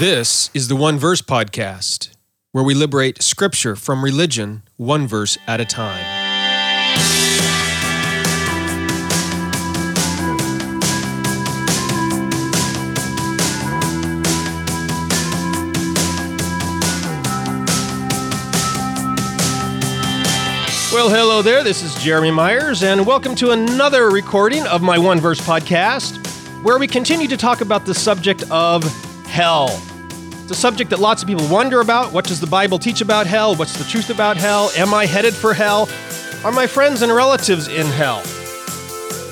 This is the One Verse Podcast, where we liberate scripture from religion one verse at a time. Well, hello there. This is Jeremy Myers, and welcome to another recording of my One Verse Podcast, where we continue to talk about the subject of hell. A subject that lots of people wonder about. What does the Bible teach about hell? What's the truth about hell? Am I headed for hell? Are my friends and relatives in hell?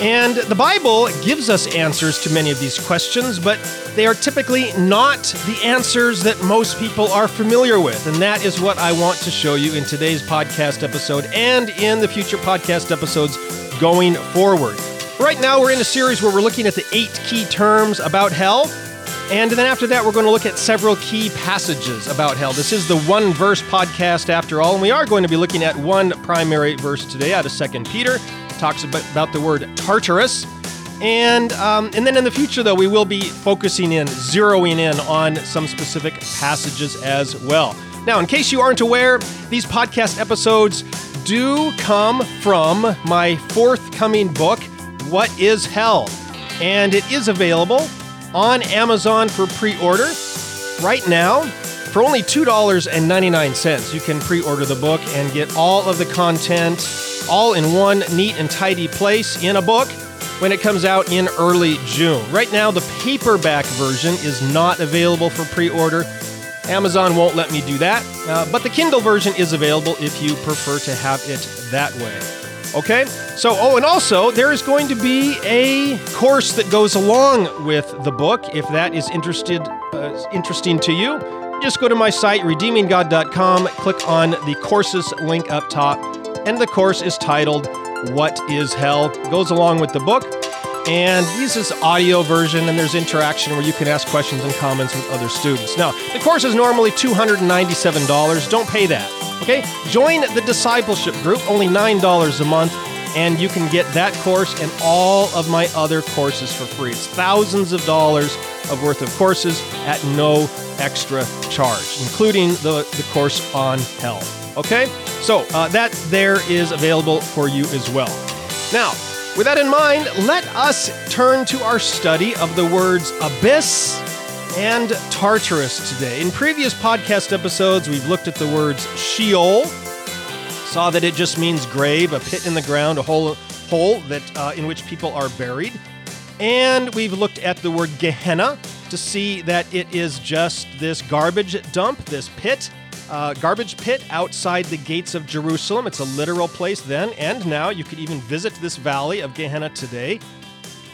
And the Bible gives us answers to many of these questions, but they are typically not the answers that most people are familiar with. And that is what I want to show you in today's podcast episode and in the future podcast episodes going forward. Right now, we're in a series where we're looking at the eight key terms about hell. And then after that, we're going to look at several key passages about hell. This is the one verse podcast after all, and we are going to be looking at one primary verse today out of Second Peter. It talks about the word Tartarus. And um, and then in the future, though, we will be focusing in, zeroing in on some specific passages as well. Now, in case you aren't aware, these podcast episodes do come from my forthcoming book, What is Hell? And it is available on Amazon for pre order. Right now, for only $2.99, you can pre order the book and get all of the content all in one neat and tidy place in a book when it comes out in early June. Right now, the paperback version is not available for pre order. Amazon won't let me do that, uh, but the Kindle version is available if you prefer to have it that way. Okay? So, oh, and also, there is going to be a course that goes along with the book. If that is interested, uh, interesting to you, just go to my site, redeeminggod.com, click on the courses link up top, and the course is titled What is Hell? Goes along with the book. And this is audio version, and there's interaction where you can ask questions and comments with other students. Now, the course is normally $297. Don't pay that. Okay? Join the discipleship group, only $9 a month, and you can get that course and all of my other courses for free. It's thousands of dollars of worth of courses at no extra charge, including the, the course on hell. Okay? So uh, that there is available for you as well. Now, with that in mind, let us turn to our study of the words abyss and Tartarus today. In previous podcast episodes, we've looked at the words Sheol, saw that it just means grave, a pit in the ground, a hole, hole that uh, in which people are buried, and we've looked at the word Gehenna to see that it is just this garbage dump, this pit. Uh, garbage pit outside the gates of Jerusalem. It's a literal place then and now. You could even visit this valley of Gehenna today.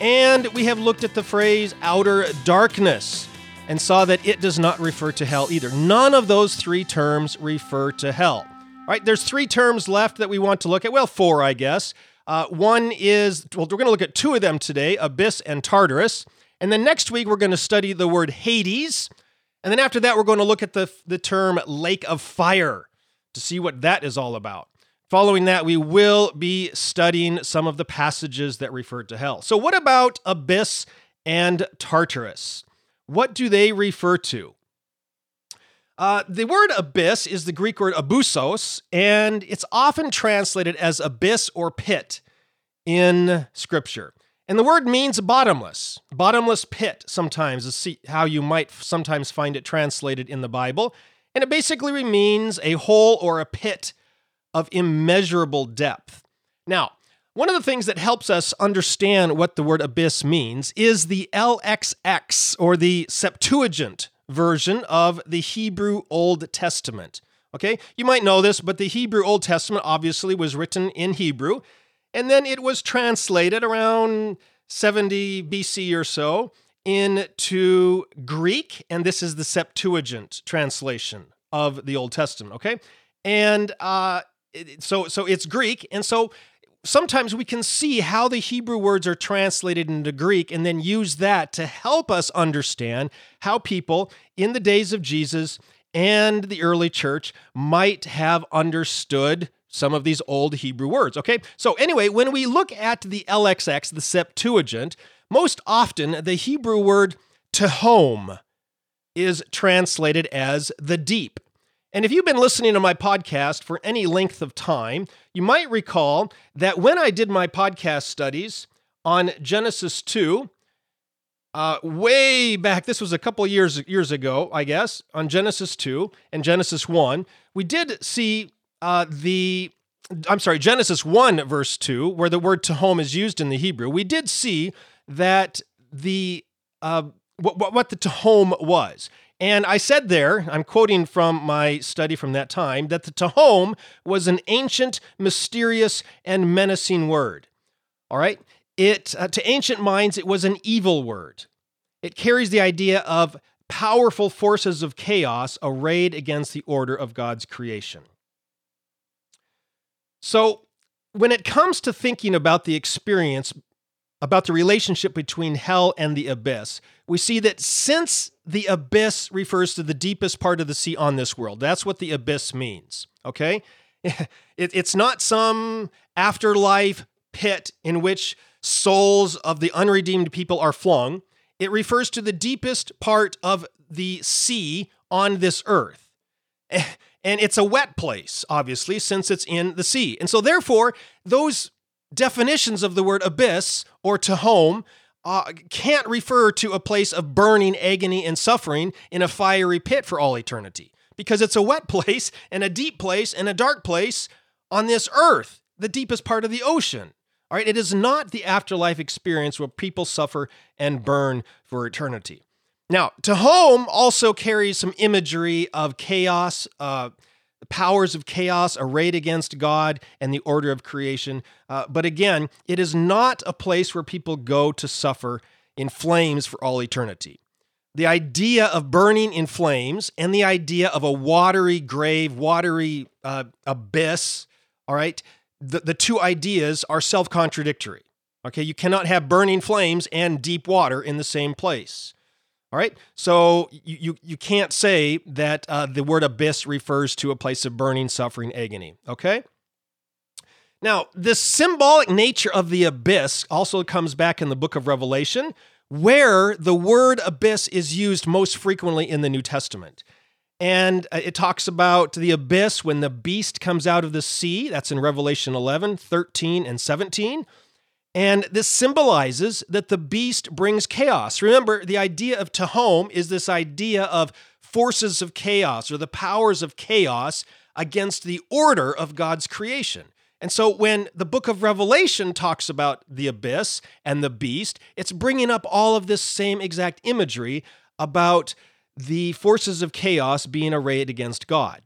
And we have looked at the phrase outer darkness and saw that it does not refer to hell either. None of those three terms refer to hell. All right, there's three terms left that we want to look at. Well, four, I guess. Uh, one is, well, we're going to look at two of them today Abyss and Tartarus. And then next week, we're going to study the word Hades. And then after that, we're going to look at the, the term lake of fire to see what that is all about. Following that, we will be studying some of the passages that refer to hell. So, what about Abyss and Tartarus? What do they refer to? Uh, the word abyss is the Greek word abussos, and it's often translated as abyss or pit in Scripture. And the word means bottomless, bottomless pit, sometimes, is how you might sometimes find it translated in the Bible. And it basically means a hole or a pit of immeasurable depth. Now, one of the things that helps us understand what the word abyss means is the LXX, or the Septuagint version of the Hebrew Old Testament. Okay, you might know this, but the Hebrew Old Testament obviously was written in Hebrew, and then it was translated around 70 BC or so into Greek, and this is the Septuagint translation of the Old Testament. Okay, and uh, so so it's Greek, and so sometimes we can see how the Hebrew words are translated into Greek and then use that to help us understand how people in the days of Jesus and the early church might have understood some of these old Hebrew words. Okay, so anyway, when we look at the LXX, the Septuagint, most often the Hebrew word tehom is translated as the deep. And if you've been listening to my podcast for any length of time, you might recall that when I did my podcast studies on Genesis 2, uh, way back, this was a couple years years ago, I guess, on Genesis 2 and Genesis 1, we did see uh, the I'm sorry, Genesis 1, verse 2, where the word tehom is used in the Hebrew, we did see that the uh, what, what the tehom was. And I said there, I'm quoting from my study from that time, that the tehom was an ancient, mysterious, and menacing word. All right? It uh, to ancient minds it was an evil word. It carries the idea of powerful forces of chaos arrayed against the order of God's creation. So, when it comes to thinking about the experience, about the relationship between hell and the abyss, we see that since the abyss refers to the deepest part of the sea on this world, that's what the abyss means, okay? It, it's not some afterlife pit in which souls of the unredeemed people are flung. It refers to the deepest part of the sea on this earth. And it's a wet place, obviously, since it's in the sea. And so, therefore, those definitions of the word abyss or tehom uh, can't refer to a place of burning agony and suffering in a fiery pit for all eternity because it's a wet place and a deep place and a dark place on this earth, the deepest part of the ocean. All right, it is not the afterlife experience where people suffer and burn for eternity. Now, tehom also carries some imagery of chaos, uh, the powers of chaos arrayed against God and the order of creation. Uh, but again, it is not a place where people go to suffer in flames for all eternity. The idea of burning in flames and the idea of a watery grave, watery uh, abyss, all right, the, the two ideas are self contradictory. Okay, you cannot have burning flames and deep water in the same place. All right, so you, you, you can't say that uh, the word abyss refers to a place of burning, suffering, agony. Okay? Now, the symbolic nature of the abyss also comes back in the book of Revelation, where the word abyss is used most frequently in the New Testament. And uh, it talks about the abyss when the beast comes out of the sea. That's in Revelation 11, 13, and 17. And this symbolizes that the beast brings chaos. Remember, the idea of Tehom is this idea of forces of chaos or the powers of chaos against the order of God's creation. And so when the book of Revelation talks about the abyss and the beast, it's bringing up all of this same exact imagery about the forces of chaos being arrayed against God.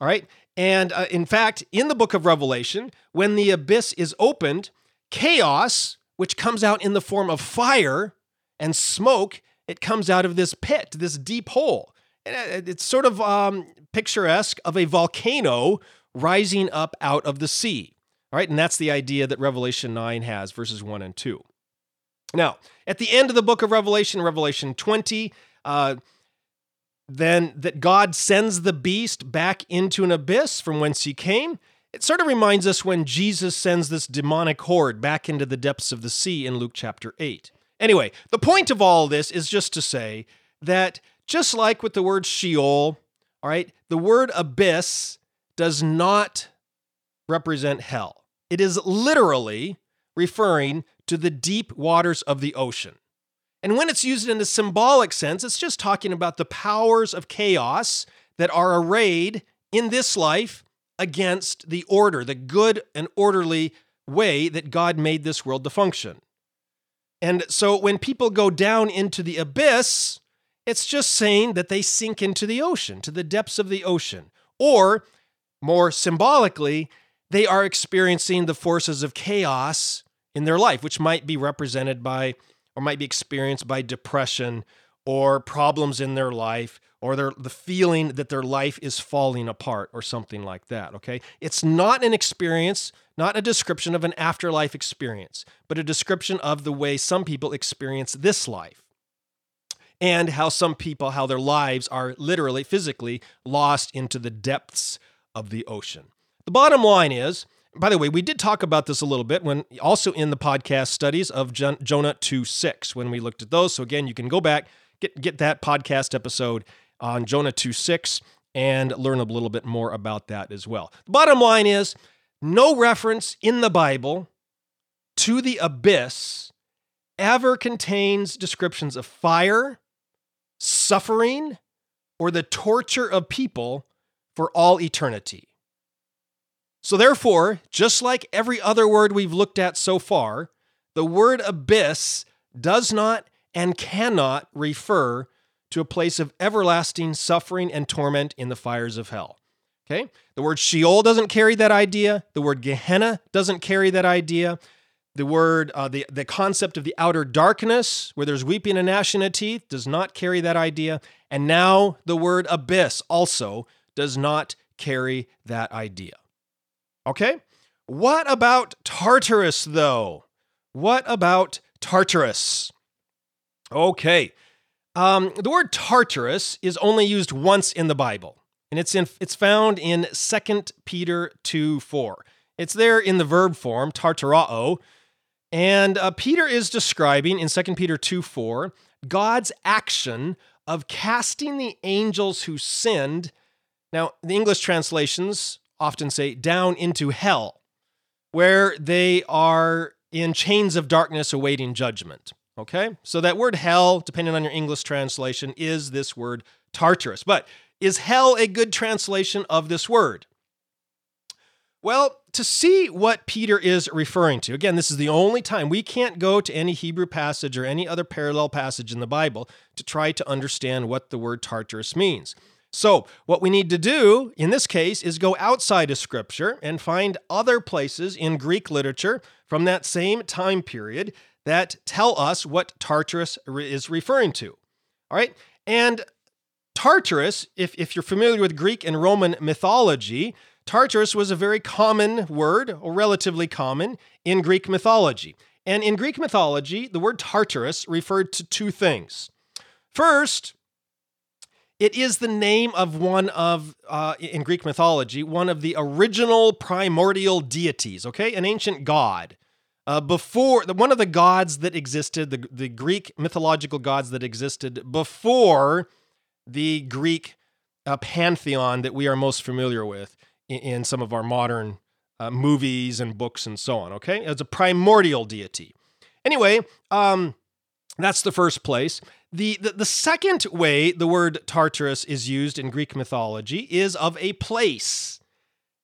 All right? And uh, in fact, in the book of Revelation, when the abyss is opened, Chaos, which comes out in the form of fire and smoke, it comes out of this pit, this deep hole. And it's sort of um, picturesque of a volcano rising up out of the sea. All right, and that's the idea that Revelation 9 has, verses 1 and 2. Now, at the end of the book of Revelation, Revelation 20, uh, then that God sends the beast back into an abyss from whence he came. It sort of reminds us when Jesus sends this demonic horde back into the depths of the sea in Luke chapter 8. Anyway, the point of all this is just to say that just like with the word Sheol, all right, the word abyss does not represent hell. It is literally referring to the deep waters of the ocean. And when it's used in a symbolic sense, it's just talking about the powers of chaos that are arrayed in this life against the order, the good and orderly way that God made this world to function. And so when people go down into the abyss, it's just saying that they sink into the ocean, to the depths of the ocean. Or, more symbolically, they are experiencing the forces of chaos in their life, which might be represented by or might be experienced by depression or problems in their life or their, the feeling that their life is falling apart or something like that, okay? It's not an experience, not a description of an afterlife experience, but a description of the way some people experience this life and how some people, how their lives are literally, physically lost into the depths of the ocean. The bottom line is, by the way, we did talk about this a little bit when also in the podcast studies of Jonah 2 6 when we looked at those. So again, you can go back get, get that podcast episode on Jonah 2 6 and learn a little bit more about that as well. Bottom line is no reference in the Bible to the abyss ever contains descriptions of fire, suffering, or the torture of people for all eternity. So, therefore, just like every other word we've looked at so far, the word abyss does not and cannot refer to a place of everlasting suffering and torment in the fires of hell. Okay? The word Sheol doesn't carry that idea. The word Gehenna doesn't carry that idea. The word, uh, the, the concept of the outer darkness, where there's weeping and gnashing of teeth, does not carry that idea. And now the word abyss also does not carry that idea. Okay? What about Tartarus, though? What about Tartarus? Okay. Um, the word Tartarus is only used once in the Bible, and it's in it's found in 2 Peter 2 4. It's there in the verb form, tartarao, and uh, Peter is describing in 2 Peter 2 4 God's action of casting the angels who sinned. Now, the English translations often say down into hell, where they are in chains of darkness awaiting judgment. Okay? So that word hell, depending on your English translation, is this word Tartarus. But is hell a good translation of this word? Well, to see what Peter is referring to, again, this is the only time we can't go to any Hebrew passage or any other parallel passage in the Bible to try to understand what the word Tartarus means. So, what we need to do in this case is go outside of Scripture and find other places in Greek literature from that same time period that tell us what Tartarus is referring to. All right. And Tartarus, if, if you're familiar with Greek and Roman mythology, Tartarus was a very common word, or relatively common, in Greek mythology. And in Greek mythology, the word Tartarus referred to two things. First, it is the name of one of, uh, in Greek mythology, one of the original primordial deities, okay? An ancient god. Uh, before one of the gods that existed, the, the Greek mythological gods that existed before the Greek uh, pantheon that we are most familiar with in, in some of our modern uh, movies and books and so on. Okay, it's a primordial deity. Anyway, um, that's the first place. The, the, the second way the word Tartarus is used in Greek mythology is of a place.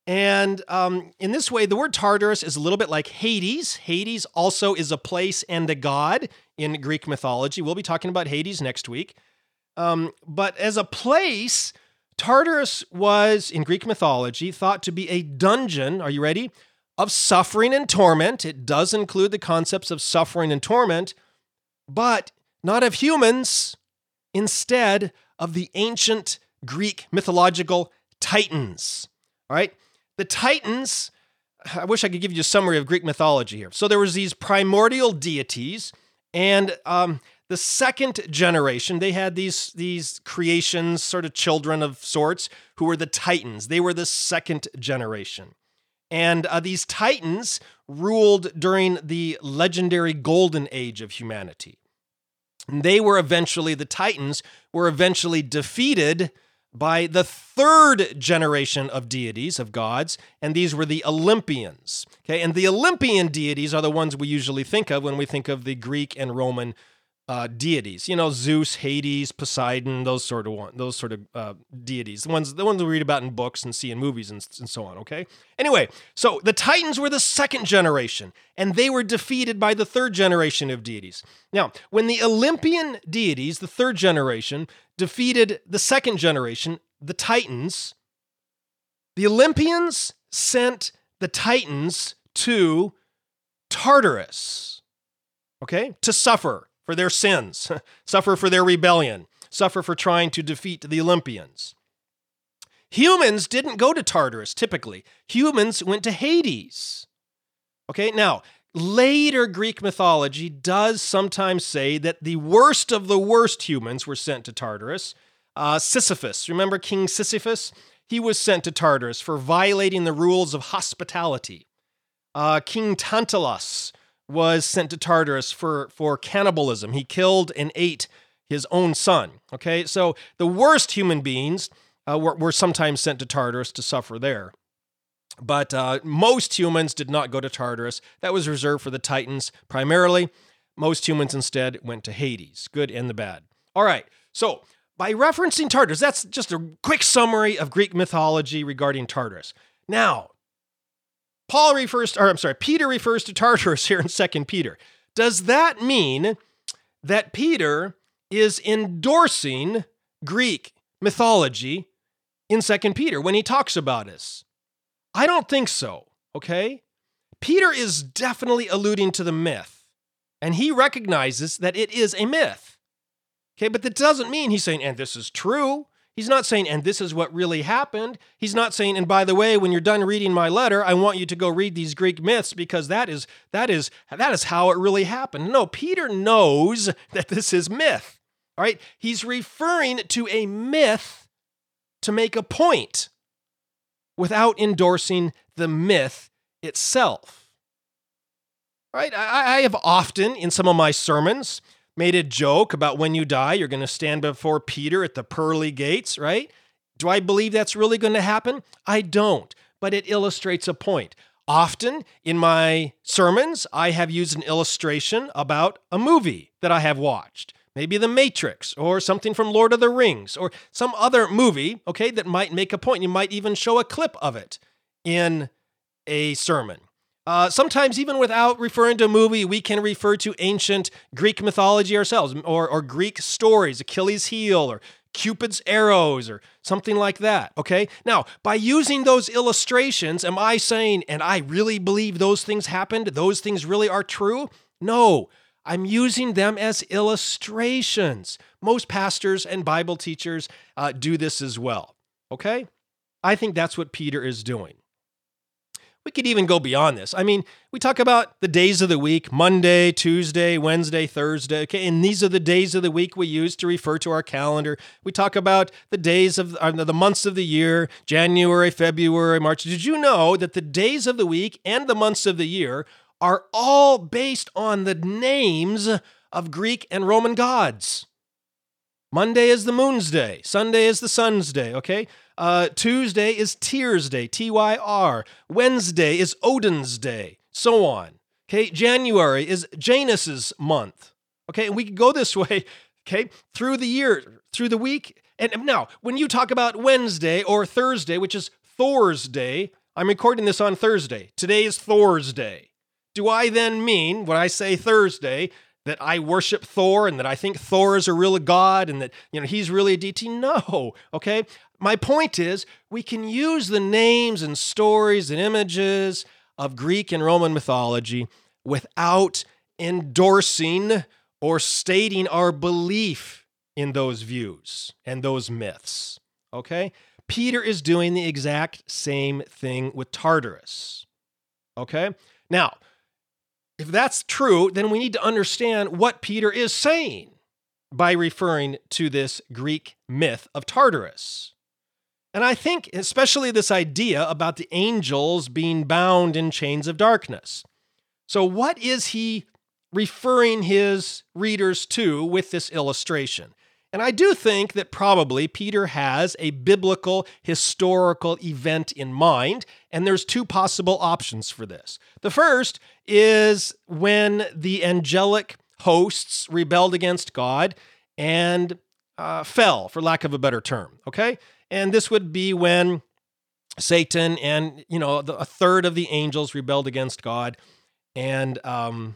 And um, in this way, the word Tartarus is a little bit like Hades. Hades also is a place and a god in Greek mythology. We'll be talking about Hades next week. Um, but as a place, Tartarus was, in Greek mythology, thought to be a dungeon. Are you ready? Of suffering and torment. It does include the concepts of suffering and torment, but not of humans, instead of the ancient Greek mythological titans. All right? The Titans, I wish I could give you a summary of Greek mythology here. So there was these primordial deities, and um, the second generation, they had these these creations, sort of children of sorts, who were the Titans. They were the second generation. And uh, these Titans ruled during the legendary golden age of humanity. And they were eventually, the Titans were eventually defeated by the third generation of deities, of gods, and these were the Olympians. Okay, and the Olympian deities are the ones we usually think of when we think of the Greek and Roman uh, deities. You know, Zeus, Hades, Poseidon, those sort of one, those sort of uh, deities, the ones the ones we read about in books and see in movies and, and so on. Okay. Anyway, so the Titans were the second generation, and they were defeated by the third generation of deities. Now, when the Olympian deities, the third generation, defeated the second generation, the Titans, the Olympians sent the Titans to Tartarus. Okay, to suffer for their sins, suffer for their rebellion, suffer for trying to defeat the Olympians. Humans didn't go to Tartarus typically, humans went to Hades. Okay, now, later Greek mythology does sometimes say that the worst of the worst humans were sent to Tartarus. Uh, Sisyphus, remember King Sisyphus? He was sent to Tartarus for violating the rules of hospitality. Uh, King Tantalus was sent to Tartarus for, for cannibalism. He killed and ate his own son. Okay, so the worst human beings uh, were, were sometimes sent to Tartarus to suffer there. But uh, most humans did not go to Tartarus. That was reserved for the Titans primarily. Most humans instead went to Hades, good and the bad. All right, so by referencing Tartarus, that's just a quick summary of Greek mythology regarding Tartarus. Now, Paul refers, to, or I'm sorry, Peter refers to Tartarus here in 2 Peter. Does that mean that Peter is endorsing Greek mythology in 2 Peter when he talks about us? I don't think so, okay? Peter is definitely alluding to the myth, and he recognizes that it is a myth. Okay, but that doesn't mean he's saying, and this is true. He's not saying, and this is what really happened. He's not saying, and by the way, when you're done reading my letter, I want you to go read these Greek myths because that is that is that is how it really happened. No, Peter knows that this is myth. All right, he's referring to a myth to make a point without endorsing the myth itself. All right, I, I have often in some of my sermons made a joke about when you die, you're going to stand before Peter at the pearly gates, right? Do I believe that's really going to happen? I don't, but it illustrates a point. Often in my sermons, I have used an illustration about a movie that I have watched. Maybe The Matrix or something from Lord of the Rings or some other movie, okay, that might make a point. You might even show a clip of it in a sermon. Uh, sometimes, even without referring to a movie, we can refer to ancient Greek mythology ourselves or, or Greek stories, Achilles' heel or Cupid's arrows or something like that. Okay. Now, by using those illustrations, am I saying, and I really believe those things happened? Those things really are true? No, I'm using them as illustrations. Most pastors and Bible teachers uh, do this as well. Okay. I think that's what Peter is doing. We could even go beyond this. I mean, we talk about the days of the week Monday, Tuesday, Wednesday, Thursday. Okay, and these are the days of the week we use to refer to our calendar. We talk about the days of uh, the months of the year January, February, March. Did you know that the days of the week and the months of the year are all based on the names of Greek and Roman gods? Monday is the moon's day, Sunday is the sun's day, okay? Uh, Tuesday is Tyr's Day, T Y R. Wednesday is Odin's Day, so on. Okay, January is Janus's month. Okay, and we can go this way, okay, through the year, through the week. And now, when you talk about Wednesday or Thursday, which is Thor's Day, I'm recording this on Thursday. Today is Thor's Day. Do I then mean, when I say Thursday, that I worship Thor and that I think Thor is a real god and that you know he's really a deity. No, okay? My point is we can use the names and stories and images of Greek and Roman mythology without endorsing or stating our belief in those views and those myths. Okay? Peter is doing the exact same thing with Tartarus. Okay? Now, if that's true, then we need to understand what Peter is saying by referring to this Greek myth of Tartarus. And I think, especially this idea about the angels being bound in chains of darkness. So, what is he referring his readers to with this illustration? And I do think that probably Peter has a biblical historical event in mind, and there's two possible options for this. The first is when the angelic hosts rebelled against God and uh, fell, for lack of a better term. Okay, and this would be when Satan and you know the, a third of the angels rebelled against God, and um,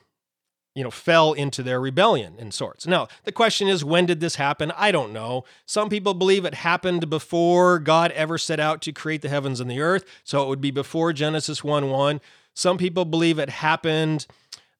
you know, fell into their rebellion in sorts. Now, the question is, when did this happen? I don't know. Some people believe it happened before God ever set out to create the heavens and the earth, so it would be before Genesis 1 1. Some people believe it happened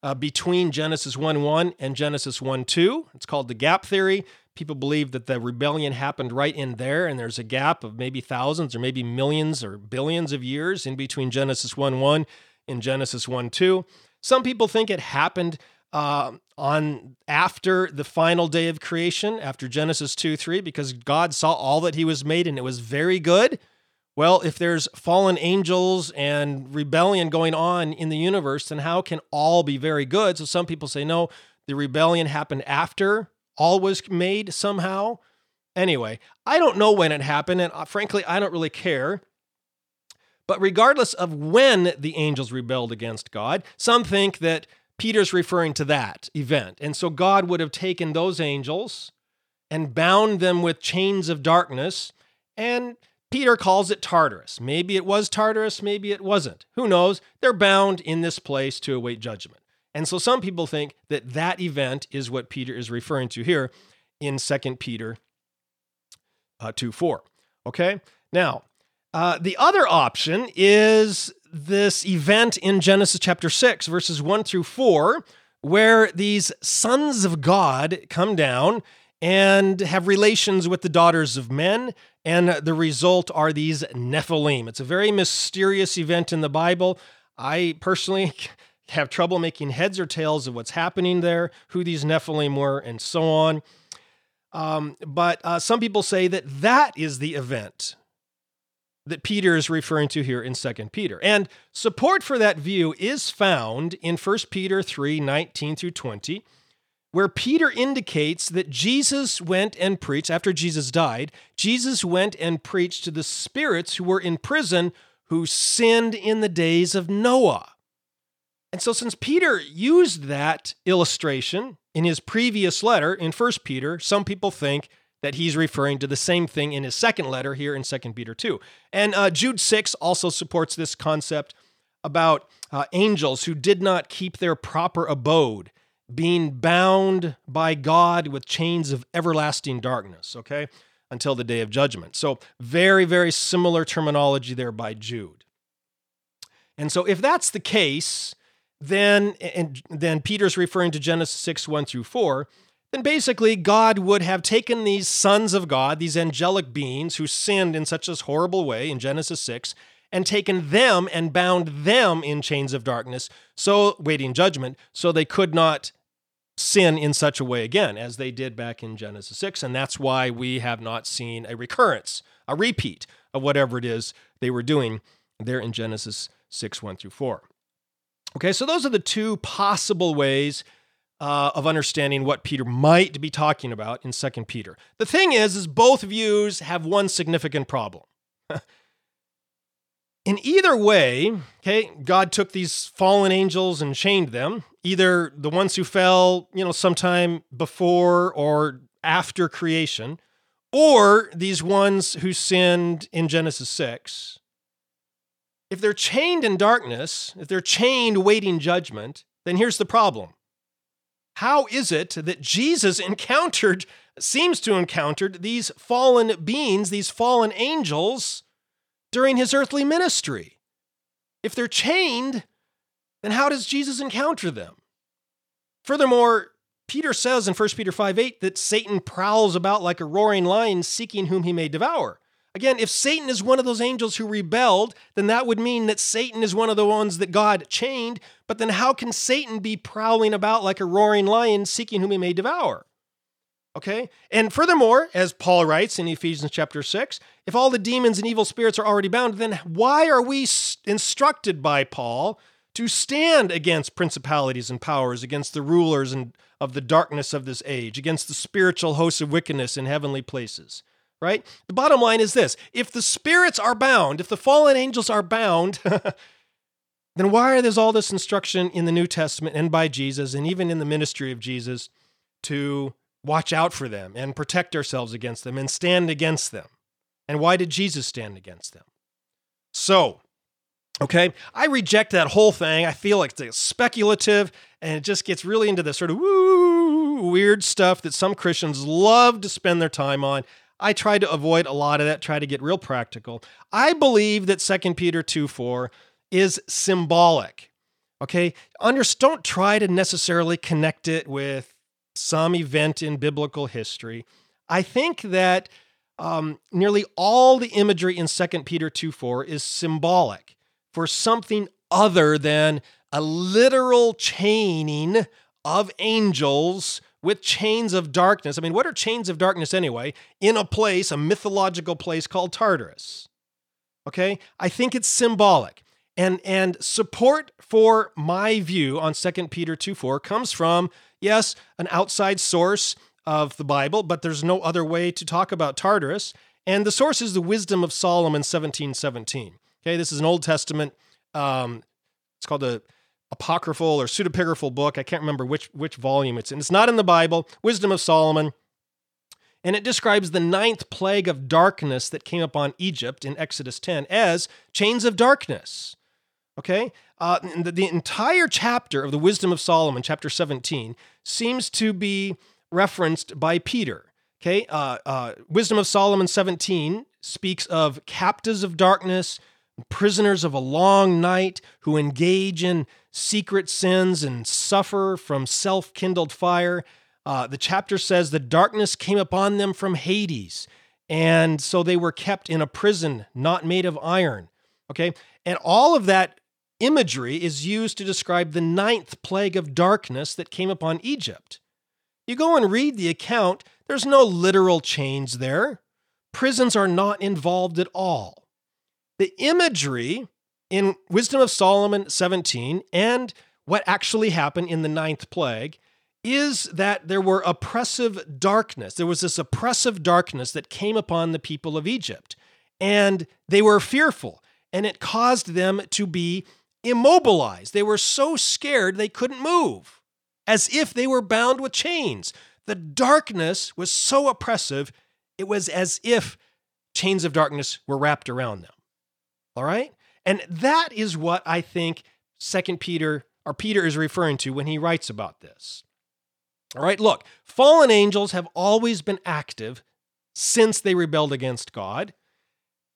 uh, between Genesis 1 1 and Genesis 1 2. It's called the gap theory. People believe that the rebellion happened right in there, and there's a gap of maybe thousands or maybe millions or billions of years in between Genesis 1 1 and Genesis 1 2. Some people think it happened uh, on after the final day of creation, after Genesis 2 3, because God saw all that He was made and it was very good. Well, if there's fallen angels and rebellion going on in the universe, then how can all be very good? So some people say, no, the rebellion happened after all was made somehow. Anyway, I don't know when it happened, and uh, frankly, I don't really care. But regardless of when the angels rebelled against God, some think that Peter's referring to that event. And so God would have taken those angels and bound them with chains of darkness. And Peter calls it Tartarus. Maybe it was Tartarus, maybe it wasn't. Who knows? They're bound in this place to await judgment. And so some people think that that event is what Peter is referring to here in 2 Peter uh, 2 4. Okay? Now, uh, the other option is this event in Genesis chapter 6, verses 1 through 4, where these sons of God come down and have relations with the daughters of men. And the result are these Nephilim. It's a very mysterious event in the Bible. I personally have trouble making heads or tails of what's happening there, who these Nephilim were, and so on. Um, but uh, some people say that that is the event that Peter is referring to here in 2 Peter. And support for that view is found in 1 Peter 3 19 through 20, where Peter indicates that Jesus went and preached, after Jesus died, Jesus went and preached to the spirits who were in prison who sinned in the days of Noah. And so, since Peter used that illustration in his previous letter in 1 Peter, some people think that he's referring to the same thing in his second letter here in 2 Peter 2. And uh, Jude 6 also supports this concept about uh, angels who did not keep their proper abode, being bound by God with chains of everlasting darkness, okay, until the day of judgment. So, very, very similar terminology there by Jude. And so, if that's the case, then, and then Peter's referring to Genesis 6 1 through 4 then basically God would have taken these sons of God, these angelic beings who sinned in such a horrible way in Genesis 6, and taken them and bound them in chains of darkness, so waiting judgment, so they could not sin in such a way again as they did back in Genesis 6. And that's why we have not seen a recurrence, a repeat of whatever it is they were doing there in Genesis 6 1 through 4. Okay, so those are the two possible ways uh, of understanding what Peter might be talking about in Second Peter. The thing is, is both views have one significant problem. in either way, okay, God took these fallen angels and chained them, either the ones who fell, you know, sometime before or after creation, or these ones who sinned in Genesis 6. If they're chained in darkness, if they're chained waiting judgment, then here's the problem how is it that Jesus encountered, seems to encountered these fallen beings, these fallen angels during his earthly ministry? If they're chained, then how does Jesus encounter them? Furthermore, Peter says in 1 Peter 5 8 that Satan prowls about like a roaring lion seeking whom he may devour. Again, if Satan is one of those angels who rebelled, then that would mean that Satan is one of the ones that God chained. But then how can Satan be prowling about like a roaring lion seeking whom he may devour? Okay? And furthermore, as Paul writes in Ephesians chapter 6, if all the demons and evil spirits are already bound, then why are we instructed by Paul to stand against principalities and powers, against the rulers and of the darkness of this age, against the spiritual hosts of wickedness in heavenly places? Right? The bottom line is this if the spirits are bound, if the fallen angels are bound, then why are there all this instruction in the New Testament and by Jesus and even in the ministry of Jesus to watch out for them and protect ourselves against them and stand against them? And why did Jesus stand against them? So, okay, I reject that whole thing. I feel like it's speculative and it just gets really into this sort of woo, weird stuff that some Christians love to spend their time on. I try to avoid a lot of that, try to get real practical. I believe that 2 Peter 2 4 is symbolic. Okay? Don't try to necessarily connect it with some event in biblical history. I think that um, nearly all the imagery in 2 Peter 2 4 is symbolic for something other than a literal chaining of angels with chains of darkness. I mean, what are chains of darkness anyway? In a place, a mythological place called Tartarus. Okay? I think it's symbolic. And, and support for my view on 2 Peter 2 4 comes from, yes, an outside source, of the Bible, but there's no other way to talk about Tartarus. And the source is the Wisdom of Solomon, 1717. Okay, this is an Old Testament. Um, it's called a apocryphal or pseudepigraphal book. I can't remember which which volume it's in. It's not in the Bible. Wisdom of Solomon, and it describes the ninth plague of darkness that came upon Egypt in Exodus 10 as chains of darkness. Okay, uh, the, the entire chapter of the Wisdom of Solomon, chapter 17, seems to be referenced by Peter. Okay, uh, uh, Wisdom of Solomon 17 speaks of captives of darkness, prisoners of a long night who engage in secret sins and suffer from self kindled fire. Uh, the chapter says the darkness came upon them from Hades, and so they were kept in a prison not made of iron. Okay, and all of that imagery is used to describe the ninth plague of darkness that came upon Egypt. You go and read the account, there's no literal chains there. Prisons are not involved at all. The imagery in Wisdom of Solomon 17 and what actually happened in the ninth plague is that there were oppressive darkness. There was this oppressive darkness that came upon the people of Egypt, and they were fearful, and it caused them to be immobilized. They were so scared they couldn't move, as if they were bound with chains. The darkness was so oppressive, it was as if chains of darkness were wrapped around them. All right? And that is what I think Second Peter or Peter is referring to when he writes about this. All right, look, fallen angels have always been active since they rebelled against God.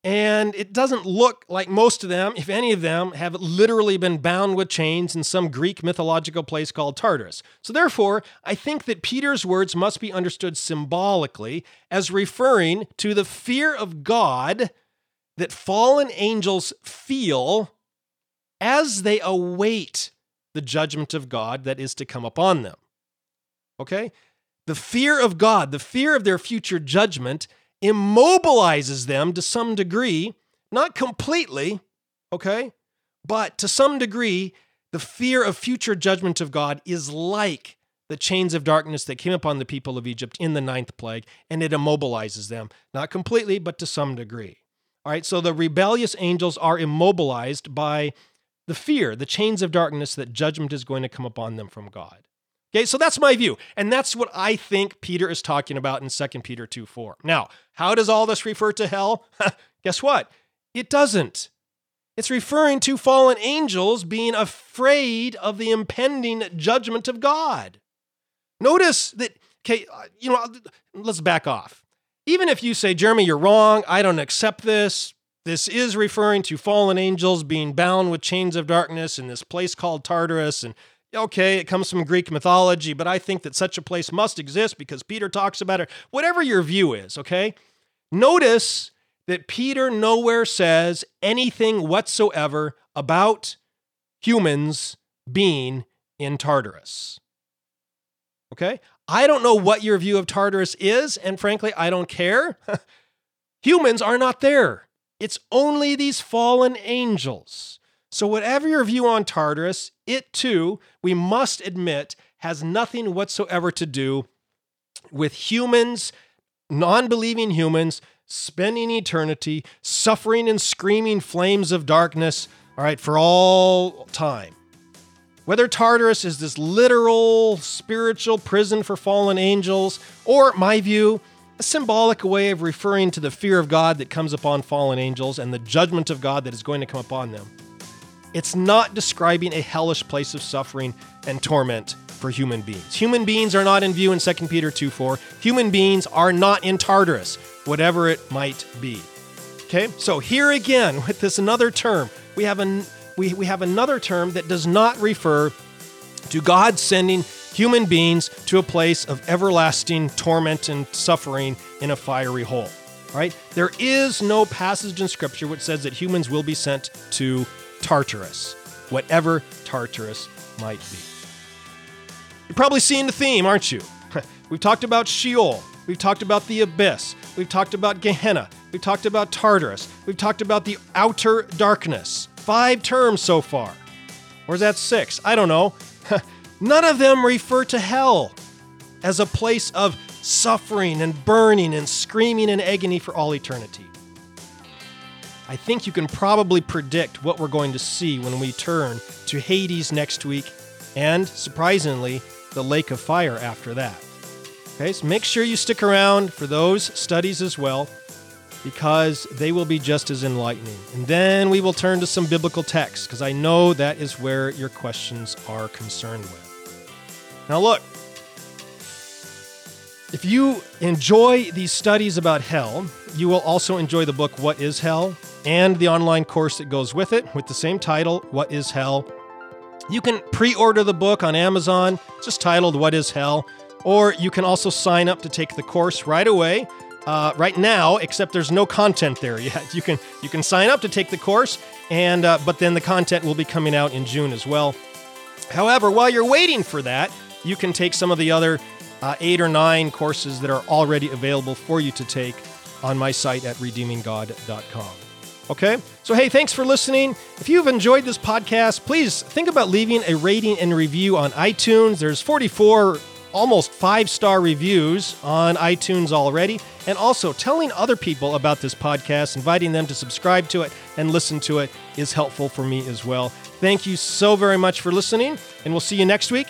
And it doesn't look like most of them, if any of them, have literally been bound with chains in some Greek mythological place called Tartarus. So, therefore, I think that Peter's words must be understood symbolically as referring to the fear of God that fallen angels feel as they await the judgment of God that is to come upon them. Okay? The fear of God, the fear of their future judgment, immobilizes them to some degree, not completely, okay, but to some degree, the fear of future judgment of God is like the chains of darkness that came upon the people of Egypt in the ninth plague, and it immobilizes them, not completely, but to some degree. All right, so the rebellious angels are immobilized by the fear, the chains of darkness that judgment is going to come upon them from God. Okay, so that's my view. And that's what I think Peter is talking about in 2 Peter 2 4. Now, how does all this refer to hell? Guess what? It doesn't. It's referring to fallen angels being afraid of the impending judgment of God. Notice that, okay, uh, you know, let's back off. Even if you say, Jeremy, you're wrong, I don't accept this, this is referring to fallen angels being bound with chains of darkness in this place called Tartarus, and okay, it comes from Greek mythology, but I think that such a place must exist because Peter talks about it. Whatever your view is, okay? Notice that Peter nowhere says anything whatsoever about humans being in Tartarus. Okay? I don't know what your view of Tartarus is, and frankly, I don't care. humans are not there. It's only these fallen angels. So, whatever your view on Tartarus, it too, we must admit, has nothing whatsoever to do with humans, non believing humans, spending eternity, suffering in screaming flames of darkness, all right, for all time. Whether Tartarus is this literal spiritual prison for fallen angels, or my view, a symbolic way of referring to the fear of God that comes upon fallen angels and the judgment of God that is going to come upon them. It's not describing a hellish place of suffering and torment for human beings. Human beings are not in view in 2 Peter 2 4. Human beings are not in Tartarus, whatever it might be. Okay, so here again with this another term, we have an we, we have another term that does not refer to God sending human beings to a place of everlasting torment and suffering in a fiery hole. Right? There is no passage in Scripture which says that humans will be sent to Tartarus, whatever Tartarus might be. You're probably seeing the theme, aren't you? We've talked about Sheol. We've talked about the abyss. We've talked about Gehenna. We've talked about Tartarus. We've talked about the outer darkness. Five terms so far. Or is that six? I don't know. None of them refer to hell as a place of suffering and burning and screaming and agony for all eternity. I think you can probably predict what we're going to see when we turn to Hades next week and, surprisingly, the lake of fire after that. Okay, so make sure you stick around for those studies as well because they will be just as enlightening. And then we will turn to some biblical texts because I know that is where your questions are concerned with. Now, look, if you enjoy these studies about hell, you will also enjoy the book What is Hell and the online course that goes with it with the same title, What is Hell? You can pre order the book on Amazon, just titled What is Hell? Or you can also sign up to take the course right away. Uh, right now, except there's no content there yet. You can you can sign up to take the course, and uh, but then the content will be coming out in June as well. However, while you're waiting for that, you can take some of the other uh, eight or nine courses that are already available for you to take on my site at redeeminggod.com. Okay? So, hey, thanks for listening. If you've enjoyed this podcast, please think about leaving a rating and review on iTunes. There's 44 almost five star reviews on iTunes already, and also telling other people about this podcast, inviting them to subscribe to it and listen to it is helpful for me as well. Thank you so very much for listening, and we'll see you next week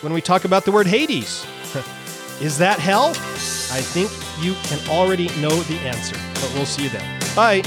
when we talk about the word Hades. is that hell? I think you can already know the answer, but we'll see you then. Bye.